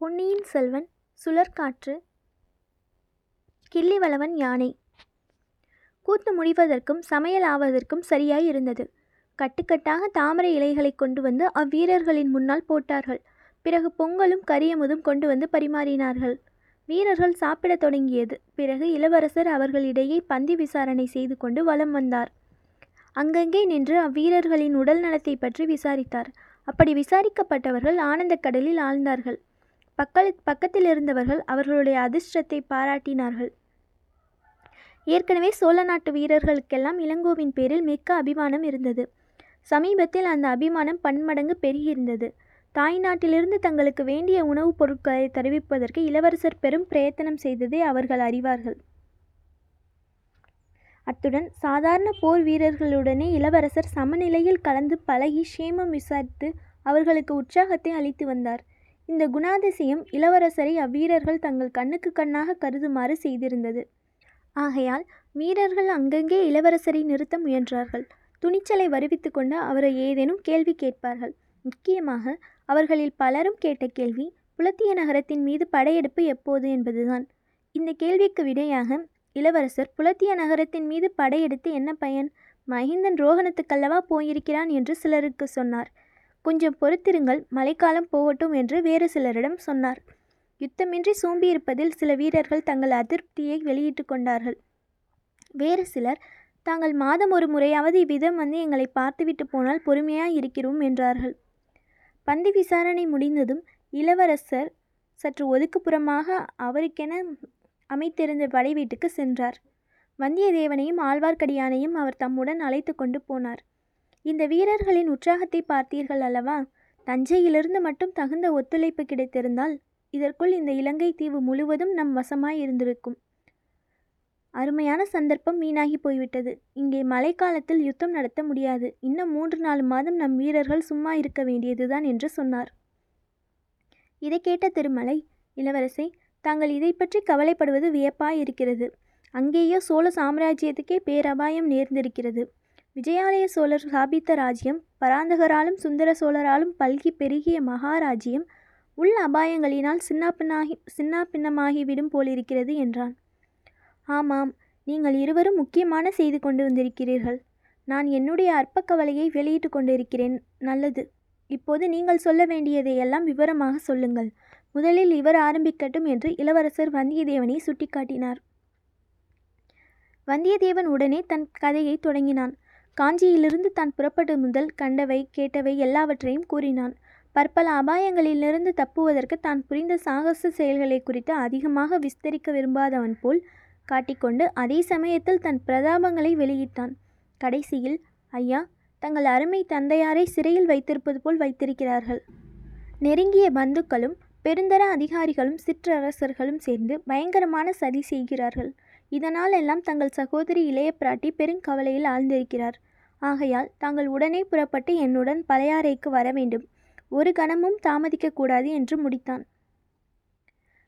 பொன்னியின் செல்வன் சுழற்காற்று கிள்ளிவளவன் யானை. கூத்து முடிவதற்கும் சமையல் ஆவதற்கும் சரியாய் இருந்தது. கட்டுக்கட்டாக தாமரை இலைகளை கொண்டு வந்து அவ்வீரர்களின் முன்னால் போட்டார்கள். பிறகு பொங்கலும் கரியமுதும் கொண்டு வந்து பரிமாறினார்கள். வீரர்கள் சாப்பிடத் தொடங்கியது. பிறகு இளவரசர் அவர்களிடையே பந்தி விசாரணை செய்து கொண்டு வலம் வந்தார். அங்கங்கே நின்று அவ்வீரர்களின் உடல் நலத்தை பற்றி விசாரித்தார். அப்படி விசாரிக்கப்பட்டவர்கள் ஆனந்தக் கடலில் ஆழ்ந்தார்கள். பக்கல் பக்கத்தில் இருந்தவர்கள் அவர்களுடைய அதிர்ஷ்டத்தை பாராட்டினார்கள். ஏற்கனவே சோழ நாட்டு வீரர்களுக்கெல்லாம் இளங்கோவின் பேரில் மிக்க அபிமானம் இருந்தது. சமீபத்தில் அந்த அபிமானம் பன்மடங்கு பெருகியிருந்தது. தாய் நாட்டிலிருந்து தங்களுக்கு வேண்டிய உணவுப் பொருட்களை தருவிப்பதற்கு இளவரசர் பெரும் பிரயத்தனம் செய்ததை அவர்கள் அறிவார்கள். அத்துடன் சாதாரண போர் வீரர்களுடனே இளவரசர் சமநிலையில் கலந்து பழகி சேமம் விசாரித்து அவர்களுக்கு உற்சாகத்தை அளித்து வந்தார். இந்த குணாதிசயம் இளவரசரை அவ்வீரர்கள் தங்கள் கண்ணுக்கு கண்ணாக கருதுமாறு செய்திருந்தது. ஆகையால் வீரர்கள் அங்கங்கே இளவரசரை நிறுத்த முயன்றார்கள். துணிச்சலை வருவித்து கொண்டு அவரை ஏதேனும் கேள்வி கேட்பார்கள். முக்கியமாக அவர்களில் பலரும் கேட்ட கேள்வி புலத்திய நகரத்தின் மீது படையெடுப்பு எப்போது என்பதுதான். இந்த கேள்விக்கு விடையாக இளவரசர் புலத்திய நகரத்தின் மீது படையெடுத்து என்ன பயன்? மகிந்தன் ரோகணத்துக்கல்லவா போயிருக்கிறான் என்று சிலருக்கு சொன்னார். கொஞ்சம் பொறுத்திருங்கள் மழைக்காலம் போகட்டும் என்று வேறு சிலரிடம் சொன்னார். யுத்தமின்றி சோம்பியிருப்பதில் சில வீரர்கள் தங்கள் அதிருப்தியை வெளியிட்டு கொண்டார்கள். வேறு சிலர் தாங்கள் மாதம் ஒரு முறையாவது இவ்விதம் வந்து எங்களை பார்த்துவிட்டு போனால் பொறுமையாக இருக்கிறோம் என்றார்கள். பந்தி விசாரணை முடிந்ததும் இளவரசர் சற்று ஒதுக்குப்புறமாக அவருக்கென அமைத்திருந்த படை வீட்டுக்கு சென்றார். வந்தியத்தேவனையும் ஆழ்வார்க்கடியானையும் அவர் தம்முடன் அழைத்து கொண்டு போனார். இந்த வீரர்களின் உற்சாகத்தை பார்த்தீர்கள் அல்லவா? தஞ்சையிலிருந்து மட்டும் தகுந்த ஒத்துழைப்பு கிடைத்திருந்தால் இதற்குள் இந்த இலங்கை தீவு முழுவதும் நம் வசமாய் இருந்திருக்கும். அருமையான சந்தர்ப்பம் வீணாகி போய்விட்டது. இங்கே மழைக்காலத்தில் யுத்தம் நடத்த முடியாது. இன்னும் மூன்று நாலு மாதம் நம் வீரர்கள் சும்மா இருக்க வேண்டியதுதான் என்று சொன்னார். இதை கேட்ட திருமலை இளவரசே தாங்கள் இதை பற்றி கவலைப்படுவது வியப்பாய் இருக்கிறது அங்கேயோ சோழ சாம்ராஜ்யத்துக்கே பேரபாயம் நேர்ந்திருக்கிறது. விஜயாலய சோழர் ஸ்தாபித்த ராஜ்யம் பராந்தகராலும் சுந்தர சோழராலும் பல்கி பெருகிய மகாராஜ்யம் உள்ள அபாயங்களினால் சின்னாப்பின்னாகி சின்னாபின்னமாகிவிடும் போலிருக்கிறது என்றான். ஆமாம் நீங்கள் இருவரும் முக்கியமான செய்து கொண்டு வந்திருக்கிறீர்கள். நான் என்னுடைய அற்ப கவலையை வெளியிட்டு கொண்டிருக்கிறேன். நல்லது. இப்போது நீங்கள் சொல்ல வேண்டியதையெல்லாம் விவரமாக சொல்லுங்கள். முதலில் இவர் ஆரம்பிக்கட்டும் என்று இளவரசர் வந்தியத்தேவனை சுட்டிக்காட்டினார். வந்தியத்தேவன் உடனே தன் கதையை தொடங்கினான். காஞ்சியிலிருந்து தான் புறப்படும் முதல் கண்டவை கேட்டவை எல்லாவற்றையும் கூறினான். பற்பல அபாயங்களிலிருந்து தப்புவதற்கு தான் புரிந்த சாகச செயல்களை குறித்து அதிகமாக விஸ்தரிக்க விரும்பாதவன் போல் காட்டிக்கொண்டு அதே சமயத்தில் தன் பிரதாபங்களை வெளியிட்டான். கடைசியில் ஐயா தங்கள் அருமை தந்தையாரை சிறையில் வைத்திருப்பது போல் வைத்திருக்கிறார்கள். நெருங்கிய பந்துக்களும் பெருந்தர அதிகாரிகளும் சிற்றரசர்களும் சேர்ந்து பயங்கரமான சதி செய்கிறார்கள். இதனால் எல்லாம் தங்கள் சகோதரி இளைய பிராட்டி பெருங்கவலையில் ஆழ்ந்திருக்கிறார். ஆகையால் தாங்கள் உடனே புறப்பட்டு என்னுடன் பழையாறைக்கு வர வேண்டும். ஒரு கணமும் தாமதிக்கக்கூடாது என்று முடித்தான்.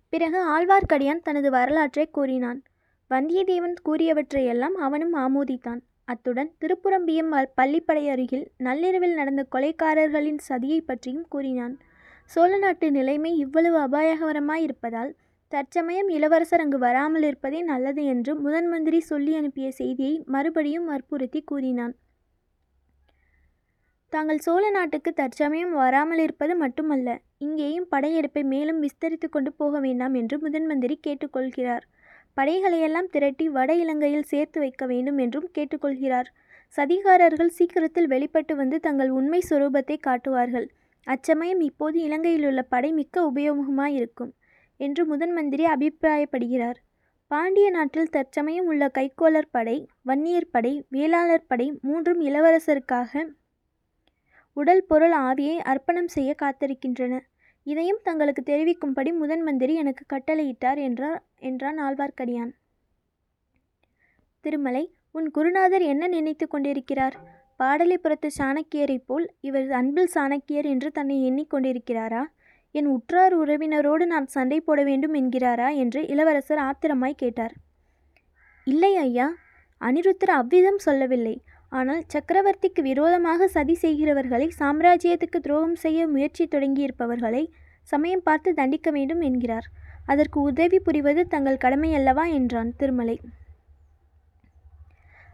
பிறகு ஆழ்வார்க்கடியான் தனது வரலாற்றை கூறினான். வந்தியத்தேவன் கூறியவற்றையெல்லாம் அவனும் ஆமோதித்தான். அத்துடன் திருப்புரம்பியம் பள்ளிப்படை அருகில் நள்ளிரவில் நடந்த கொலைக்காரர்களின் சதியை பற்றியும் கூறினான். சோழ நாட்டு நிலைமை இவ்வளவு அபாயகரமாயிருப்பதால் தற்சமயம் இளவரசர் அங்கு வராமல் இருப்பதே நல்லது என்று முதன் மந்திரி சொல்லி அனுப்பிய செய்தியை மறுபடியும் வற்புறுத்தி கூறினான். தாங்கள் சோழ நாட்டுக்கு தற்சமயம் வராமல் இருப்பது மட்டுமல்ல இங்கேயும் படையெடுப்பை மேலும் விஸ்தரித்து கொண்டு போக வேண்டாம் என்று முதன்மந்திரி கேட்டுக்கொள்கிறார். படைகளையெல்லாம் திரட்டி வட இலங்கையில் சேர்த்து வைக்க வேண்டும் என்றும் கேட்டுக்கொள்கிறார். சதிகாரர்கள் சீக்கிரத்தில் வெளிப்பட்டு வந்து தங்கள் உண்மை சுரூபத்தை காட்டுவார்கள். அச்சமயம் இப்போது இலங்கையில் உள்ள படை மிக்க உபயோகமாயிருக்கும் என்று முதன்மந்திரி அபிப்பிராயப்படுகிறார். பாண்டிய நாட்டில் தற்சமயம் உள்ள கைக்கோளர் படை வன்னியர் படை வேளாளர் படை மூன்றும் இளவரசருக்காக உடல் பொருள் ஆவியை அர்ப்பணம் செய்ய காத்திருக்கின்றன. இதையும் தங்களுக்கு தெரிவிக்கும்படி முதன் மந்திரி எனக்கு கட்டளையிட்டார் என்றார் என்றான் ஆழ்வார்க்கடியான். திருமலை உன் குருநாதர் என்ன நினைத்து கொண்டிருக்கிறார்? பாடலிபுரத்து சாணக்கியரைப் போல் இவர் அன்பில் சாணக்கியர் என்று தன்னை எண்ணிக்கொண்டிருக்கிறாரா என் உற்றார் உறவினரோடு நான் சண்டை போட வேண்டும் என்கிறாரா? என்று இளவரசர் ஆத்திரமாய் கேட்டார். இல்லை ஐயா அனிருத்தர் அவ்விதம் சொல்லவில்லை. ஆனால் சக்கரவர்த்திக்கு விரோதமாக சதி செய்கிறவர்களை சாம்ராஜ்யத்துக்கு துரோகம் செய்ய முயற்சி தொடங்கியிருப்பவர்களை சமயம் பார்த்து தண்டிக்க வேண்டும் என்கிறார். அதற்கு உதவி புரிவது தங்கள் கடமையல்லவா? என்றான் திருமலை.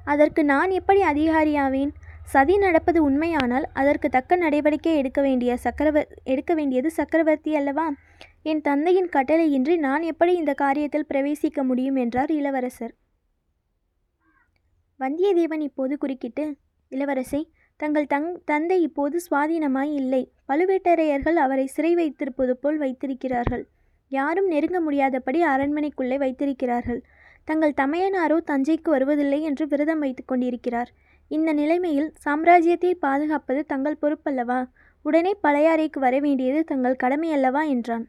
அதற்கு நான் எப்படி அதிகாரியாவேன்? சதி நடப்பது உண்மையானால் அதற்கு தக்க நடவடிக்கை எடுக்க வேண்டிய சக்கரவர் எடுக்க வேண்டியது சக்கரவர்த்தி அல்லவா? என் தந்தையின் கட்டளையின்றி நான் எப்படி இந்த காரியத்தில் பிரவேசிக்க முடியும்? என்றார் இளவரசர். வந்தியத்தேவன் இப்போது குறுக்கிட்டு இளவரசை தங்கள் தங் தந்தை இப்போது சுவாதீனமாய் இல்லை. பழுவேட்டரையர்கள் அவரை சிறை வைத்திருப்பது போல் வைத்திருக்கிறார்கள். யாரும் நெருங்க முடியாதபடி அரண்மனைக்குள்ளே வைத்திருக்கிறார்கள். தங்கள் தமையனாரோ தஞ்சைக்கு வருவதில்லை என்று விரதம் வைத்து கொண்டிருக்கிறார். இந்த நிலைமையில் சாம்ராஜ்யத்தை பாதுகாப்பது தங்கள் பொறுப்பல்லவா? உடனே பழையாறைக்கு வர வேண்டியது தங்கள் கடமையல்லவா? என்றான்.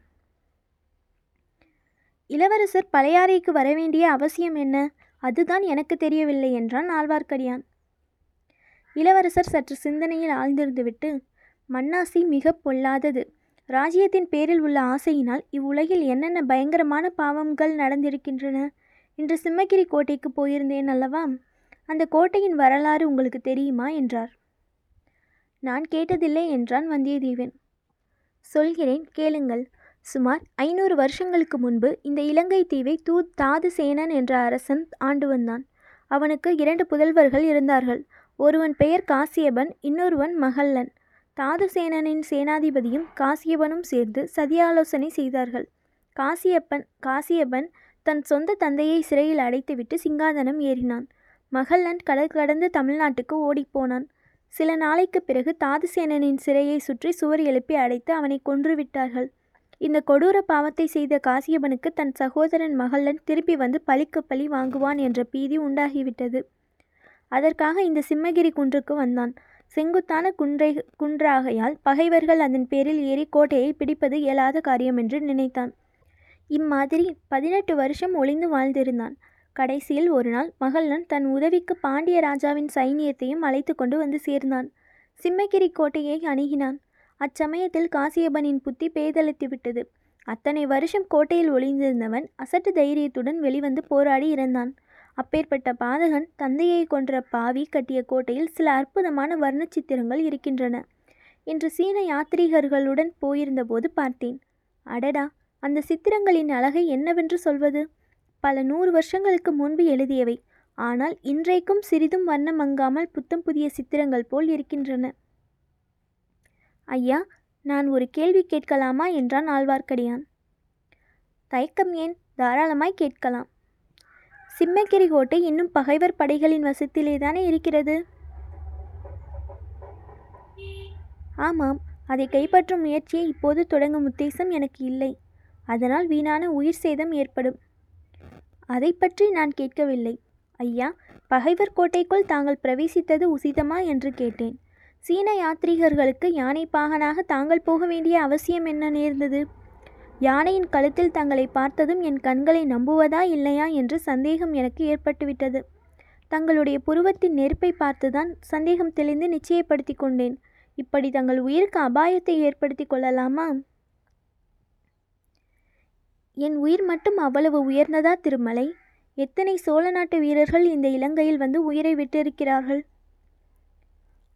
இளவரசர் பழையாறைக்கு வர வேண்டிய அவசியம் என்ன? அதுதான் எனக்கு தெரியவில்லை என்றான் ஆழ்வார்க்கடியான். இளவரசர் சற்று சிந்தனையில் ஆழ்ந்திருந்துவிட்டு மண்ணாசை மிக பொல்லாதது. ராஜ்யத்தின் பேரில் உள்ள ஆசையினால் இவ்வுலகில் என்னென்ன பயங்கரமான பாவங்கள் நடந்திருக்கின்றன? இன்று சிம்மகிரி கோட்டைக்கு போயிருந்தேன் அல்லவா? அந்த கோட்டையின் வரலாறு உங்களுக்கு தெரியுமா? என்றார். நான் கேட்டதில்லை என்றான் வந்தியத்தேவன். சொல்கிறேன் கேளுங்கள். சுமார் ஐநூறு வருஷங்களுக்கு முன்பு இந்த இலங்கை தீவை தூ தாதுசேனன் என்ற அரசன் ஆண்டு வந்தான். அவனுக்கு இரண்டு புதல்வர்கள் இருந்தார்கள். ஒருவன் பெயர் காசியபன் இன்னொருவன் மகல்லன். தாதுசேனனின் சேனாதிபதியும் காசியபனும் சேர்ந்து சதியாலோசனை செய்தார்கள். காசியப்பன் காசியபன் தன் சொந்த தந்தையை சிறையில் அடைத்துவிட்டு சிங்காதனம் ஏறினான். மகல்லன் கடல் கடந்து தமிழ்நாட்டுக்கு ஓடிப்போனான் சில நாளைக்கு பிறகு தாதுசேனனின் சிறையை சுற்றி சுவர் எழுப்பி அடைத்து அவனை கொன்றுவிட்டார்கள் இந்த கொடூர பாவத்தை செய்த காசியபனுக்கு தன் சகோதரன் மகளன் திருப்பி வந்து பழிக்கு பழி வாங்குவான் என்ற பீதி உண்டாகிவிட்டது. அதற்காக இந்த சிம்மகிரி குன்றுக்கு வந்தான். செங்குத்தான குன்றை குன்றாகையால் பகைவர்கள் அதன் பேரில் ஏறி கோட்டையை பிடிப்பது இயலாத காரியம் என்று நினைத்தான். இம்மாதிரி பதினெட்டு வருஷம் ஒளிந்து வாழ்ந்திருந்தான். கடைசியில் ஒரு நாள் மகள்ளன் தன் உதவிக்கு பாண்டிய ராஜாவின் சைனியத்தையும் அழைத்து கொண்டு வந்து சேர்ந்தான். சிம்மகிரி கோட்டையை அணுகினான். அச்சமயத்தில் காசியப்பனின் புத்தி பேதலித்து விட்டது. அத்தனை வருஷம் கோட்டையில் ஒளிந்திருந்தவன் அசட்டு தைரியத்துடன் வெளிவந்து போராடி இறந்தான். அப்பேற்பட்ட பாதகன் தந்தையை கொன்ற பாவி கட்டிய கோட்டையில் சில அற்புதமான வர்ண சித்திரங்கள் இருக்கின்றன இன்று சீன யாத்ரீகர்களுடன் போயிருந்தபோது பார்த்தேன். அடடா! அந்த சித்திரங்களின் அழகை என்னவென்று சொல்வது? பல நூறு வருஷங்களுக்கு முன்பு எழுதியவை. ஆனால் இன்றைக்கும் சிறிதும் வண்ணம் மங்காமல் புத்தம் புதிய சித்திரங்கள் போல் இருக்கின்றன. ஐயா நான் ஒரு கேள்வி கேட்கலாமா என்றான் ஆழ்வார்க்கடியான். தயக்கம் ஏன்? தாராளமாய் கேட்கலாம். சிம்மகிரி கோட்டை இன்னும் பகைவர் படைகளின் வசத்திலே தானே இருக்கிறது? ஆமாம் அதை கைப்பற்றும் முயற்சியை இப்போது தொடங்கும் உத்தேசம் எனக்கு இல்லை. அதனால் வீணான உயிர் சேதம் ஏற்படும். அதை பற்றி நான் கேட்கவில்லை. ஐயா பகைவர் கோட்டைக்குள் தாங்கள் பிரவேசித்தது உசிதமா என்று கேட்டேன். சீன யாத்ரீகர்களுக்கு யானை பாகனாக தாங்கள் போக வேண்டிய அவசியம் என்ன நேர்ந்தது? யானையின் கழுத்தில் தங்களை பார்த்ததும் என் கண்களை நம்புவதா இல்லையா என்று சந்தேகம் எனக்கு ஏற்பட்டுவிட்டது. தங்களுடைய புருவத்தின் நெருப்பை பார்த்துதான் சந்தேகம் தெளிந்து நிச்சயப்படுத்தி கொண்டேன். இப்படி தங்கள் உயிருக்கு அபாயத்தை ஏற்படுத்தி கொள்ளலாமா? என் உயிர் மட்டும் அவ்வளவு உயர்ந்ததா திருமலை? எத்தனை சோழ நாட்டு வீரர்கள் இந்த இலங்கையில் வந்து உயிரை விட்டிருக்கிறார்கள்?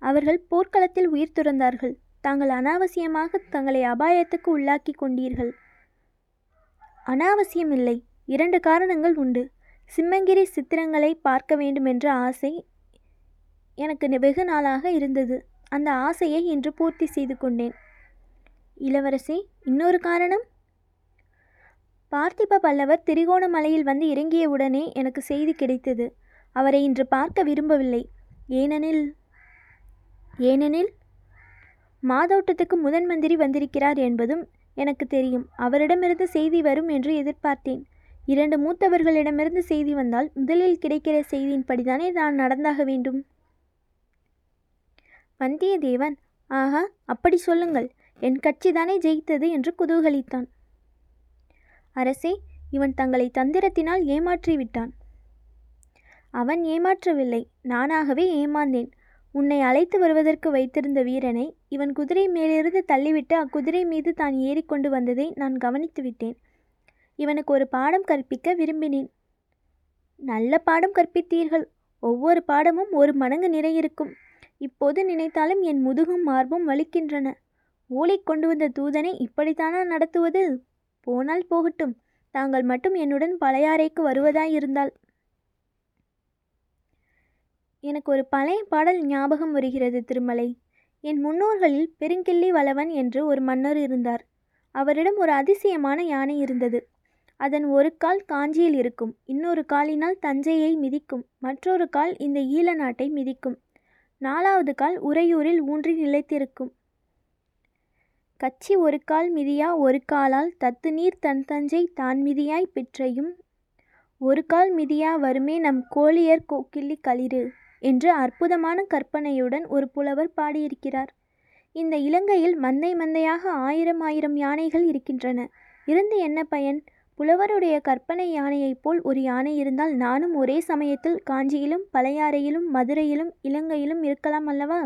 அவர்கள் போர்க்களத்தில் உயிர் துறந்தார்கள். தாங்கள் அனாவசியமாக தங்களை அபாயத்துக்கு உள்ளாக்கி கொண்டீர்கள். அனாவசியமில்லை. இரண்டு காரணங்கள் உண்டு. சிம்மங்கிரி சித்திரங்களை பார்க்க வேண்டுமென்ற ஆசை எனக்கு வெகு நாளாக இருந்தது. அந்த ஆசையை இன்று பூர்த்தி செய்து கொண்டேன். இளவரசி இன்னொரு காரணம்? பார்த்திப பல்லவர் திரிகோணமலையில் வந்து இறங்கியவுடனே எனக்கு செய்தி கிடைத்தது. அவரை இன்று பார்க்க விரும்பவில்லை. ஏனெனில் ஏனெனில் மாதோட்டத்துக்கு முதன் மந்திரி வந்திருக்கிறார் என்பதும் எனக்கு தெரியும். அவரிடமிருந்து செய்தி வரும் என்று எதிர்பார்த்தேன். இரண்டு மூத்தவர்களிடமிருந்து செய்தி வந்தால் முதலில் கிடைக்கிற செய்தியின்படிதானே நான் நடந்தாக வேண்டும்? வந்தியத்தேவன் ஆஹா அப்படி சொல்லுங்கள். என் கட்சிதானே ஜெயித்தது என்று குதூகலித்தான். அரசே இவன் தங்களை தந்திரத்தினால் ஏமாற்றி விட்டான் அவன் ஏமாற்றவில்லை. நானாகவே ஏமாந்தேன். உன்னை அழைத்து வருவதற்கு வைத்திருந்த வீரனை இவன் குதிரை மேலிருந்து தள்ளிவிட்டு அக்குதிரை மீது தான் ஏறிக்கொண்டு வந்ததை நான் கவனித்து விட்டேன். இவனுக்கு ஒரு பாடம் கற்பிக்க விரும்பினேன். நல்ல பாடம் கற்பித்தீர்கள். ஒவ்வொரு பாடமும் ஒரு மடங்கு நிறையிருக்கும். இப்போது நினைத்தாலும் என் முதுகும் மார்பும் வலிக்கின்றன. ஊழி கொண்டு வந்த தூதனை இப்படித்தானா நடத்துவது? போனால் போகட்டும். தாங்கள் மட்டும் என்னுடன் பழையாறைக்கு வருவதாயிருந்தால் எனக்கு ஒரு பழைய பாடல் ஞாபகம் வருகிறது திருமலை. என் முன்னோர்களில் பெருங்கிள்ளி வளவன் என்று ஒரு மன்னர் இருந்தார். அவரிடம் ஒரு அதிசயமான யானை இருந்தது. அதன் ஒரு கால் காஞ்சியில் இருக்கும் இன்னொரு காலினால் தஞ்சையை மிதிக்கும் மற்றொரு கால் இந்த ஈழ நாட்டை மிதிக்கும். நாலாவது கால் உறையூரில் ஊன்றி நிலைத்திருக்கும். கச்சி ஒரு கால் மிதியா ஒரு காலால் தத்து நீர் தன் தஞ்சை தான் மிதியாய் பெற்றையும் ஒரு கால் மிதியா வருமே நம் கோழியர் கோக்கிள்ளி களிறு. என்று அற்புதமான கற்பனையுடன் ஒரு புலவர் பாடியிருக்கிறார். இந்த இலங்கையில் மந்தை மந்தையாக ஆயிரம் ஆயிரம் யானைகள் இருக்கின்றன. இருந்து என்ன பயன்? புலவருடைய கற்பனை யானையைப் போல் ஒரு யானை இருந்தால் நானும் ஒரே சமயத்தில் காஞ்சியிலும் பழையாறையிலும் மதுரையிலும் இலங்கையிலும் இருக்கலாம் அல்லவா?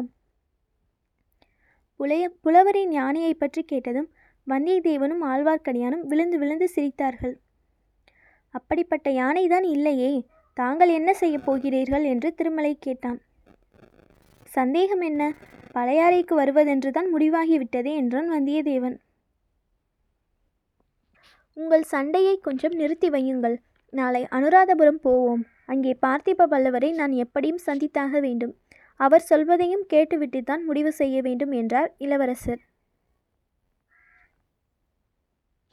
புலைய புலவரின் யானையை பற்றி கேட்டதும் வந்தியத்தேவனும் ஆழ்வார்க்கடியானும் விழுந்து விழுந்து சிரித்தார்கள். அப்படிப்பட்ட யானைதான் இல்லையே. தாங்கள் என்ன செய்யப் போகிறீர்கள்? என்று திருமலை கேட்டான். சந்தேகம் என்ன? பழையாறைக்கு வருவதென்றுதான் முடிவாகிவிட்டதே என்றான் வந்தியத்தேவன். உங்கள் சண்டையை கொஞ்சம் நிறுத்தி வையுங்கள். நாளை அனுராதபுரம் போவோம். அங்கே பார்த்திப பல்லவரை நான் எப்படியும் சந்தித்தாக வேண்டும். அவர் சொல்வதையும் கேட்டுவிட்டு தான் முடிவு செய்ய வேண்டும் என்றார் இளவரசர்.